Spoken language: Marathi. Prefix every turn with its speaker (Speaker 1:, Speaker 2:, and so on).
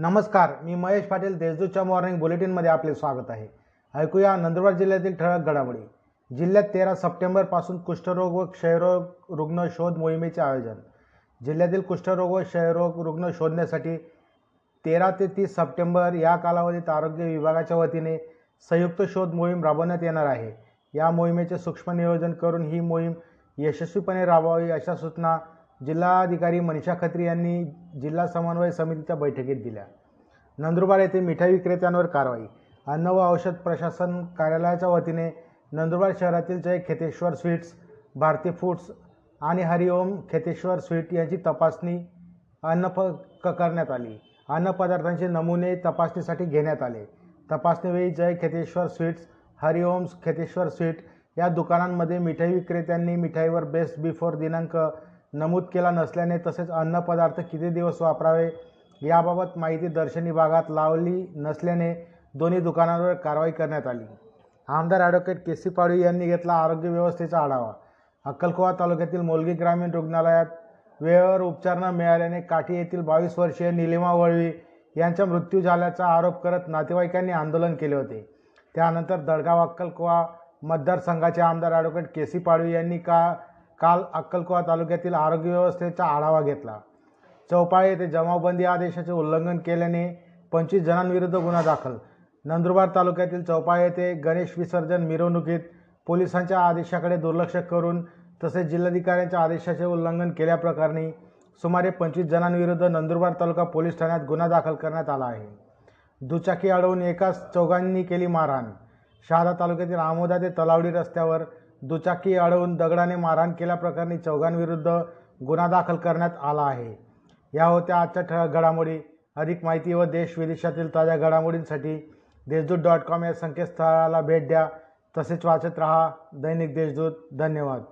Speaker 1: नमस्कार मी महेश पाटील देशदूतच्या मॉर्निंग बुलेटिनमध्ये आपले स्वागत आहे. ऐकूया नंदुरबार जिल्ह्यातील ठळक घडामोडी. जिल्ह्यात तेरा सप्टेंबरपासून कुष्ठरोग व क्षयरोग रुग्ण शोध मोहिमेचे आयोजन. जिल्ह्यातील कुष्ठरोग व क्षयरोग रुग्ण शोधण्यासाठी तेरा ते तीस सप्टेंबर या कालावधीत आरोग्य विभागाच्या वतीने संयुक्त शोध मोहीम राबवण्यात येणार आहे. या मोहिमेचे सूक्ष्म नियोजन करून ही मोहीम यशस्वीपणे राबवावी अशा सूचना जिल्हाधिकारी मनीषा खत्री यांनी जिल्हा समन्वय समितीच्या बैठकीत दिल्या. नंदुरबार येथे मिठाई विक्रेत्यांवर कारवाई. अन्न व औषध प्रशासन कार्यालयाच्या वतीने नंदुरबार शहरातील जय खेतेश्वर स्वीट्स भारती फूड्स आणि हरिओम खेतेश्वर स्वीट यांची तपासणी अन्न प क करण्यात आली. अन्नपदार्थांचे नमुने तपासणीसाठी घेण्यात आले. तपासणीवेळी जय खेतेश्वर स्वीट्स हरिओम खेतेश्वर स्वीट या दुकानांमध्ये मिठाई विक्रेत्यांनी मिठाईवर बेस्ट बिफोर दिनांक नमूद केला नसल्याने तसेच अन्नपदार्थ किती दिवस वापरावे याबाबत माहिती दर्शनी भागात लावली नसल्याने दोन्ही दुकानांवर कारवाई करण्यात आली. आमदार ॲडव्होकेट के सी पाडवी यांनी घेतला आरोग्य व्यवस्थेचा आढावा. अक्कलकोवा तालुक्यातील मोलगी ग्रामीण रुग्णालयात वेळेवर उपचार न मिळाल्याने काठी येथील बावीस वर्षीय निलिमा वळवी यांचा मृत्यू झाल्याचा आरोप करत नातेवाईकांनी आंदोलन केले होते. त्यानंतर दडगाव अक्कलकोवा मतदारसंघाचे आमदार ॲडव्होकेट के सी पाडवी यांनी का काल अक्कलकोवा तालुक्यातील आरोग्य व्यवस्थेचा आढावा घेतला. चौपाळे येथे जमावबंदी आदेशाचे उल्लंघन केल्याने पंचवीस जणांविरुद्ध गुन्हा दाखल. नंदुरबार तालुक्यातील चौपाळे येथे गणेश विसर्जन मिरवणुकीत पोलिसांच्या आदेशाकडे दुर्लक्ष करून तसेच जिल्हाधिकाऱ्यांच्या आदेशाचे उल्लंघन केल्याप्रकरणी सुमारे पंचवीस जणांविरुद्ध नंदुरबार तालुका पोलीस ठाण्यात गुन्हा दाखल करण्यात आला आहे. दुचाकी अडवून एकाच चौघांनी केली मारहाण. शहादा तालुक्यातील आमोदा ते तलावडी रस्त्यावर दुचाकी अडवून दगडाने मारहाण केल्याप्रकरणी चौघांविरुद्ध गुन्हा दाखल करण्यात आला आहे. या होत्या आजच्या ठळक घडामोडी. अधिक माहिती व देश विदेशातील ताज्या घडामोडींसाठी देशदूत डॉट कॉम या संकेतस्थळाला भेट द्या. तसेच वाचत रहा दैनिक देशदूत. धन्यवाद.